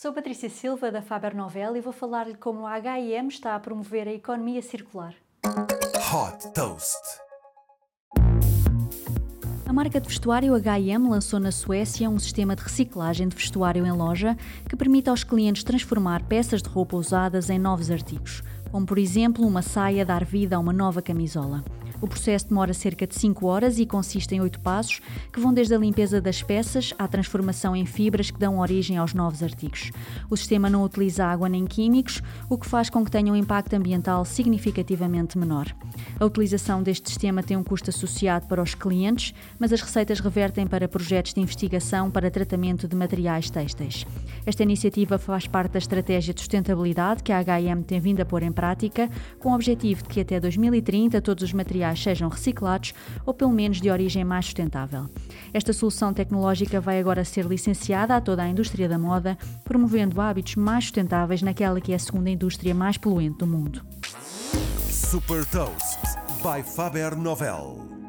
Sou Patrícia Silva da Faber Novel e vou falar-lhe como a H&M está a promover a economia circular. Hot Toast. A marca de vestuário H&M lançou na Suécia um sistema de reciclagem de vestuário em loja que permite aos clientes transformar peças de roupa usadas em novos artigos, como por exemplo uma saia dar vida a uma nova camisola. O processo demora cerca de 5 horas e consiste em oito passos, que vão desde a limpeza das peças à transformação em fibras que dão origem aos novos artigos. O sistema não utiliza água nem químicos, o que faz com que tenha um impacto ambiental significativamente menor. A utilização deste sistema tem um custo associado para os clientes, mas as receitas revertem para projetos de investigação para tratamento de materiais têxteis. Esta iniciativa faz parte da estratégia de sustentabilidade que a HM tem vindo a pôr em prática, com o objetivo de que até 2030 todos os materiais materiais sejam reciclados ou pelo menos de origem mais sustentável. Esta solução tecnológica vai agora ser licenciada a toda a indústria da moda, promovendo hábitos mais sustentáveis naquela que é a segunda indústria mais poluente do mundo. Super Toast by Faber Novel.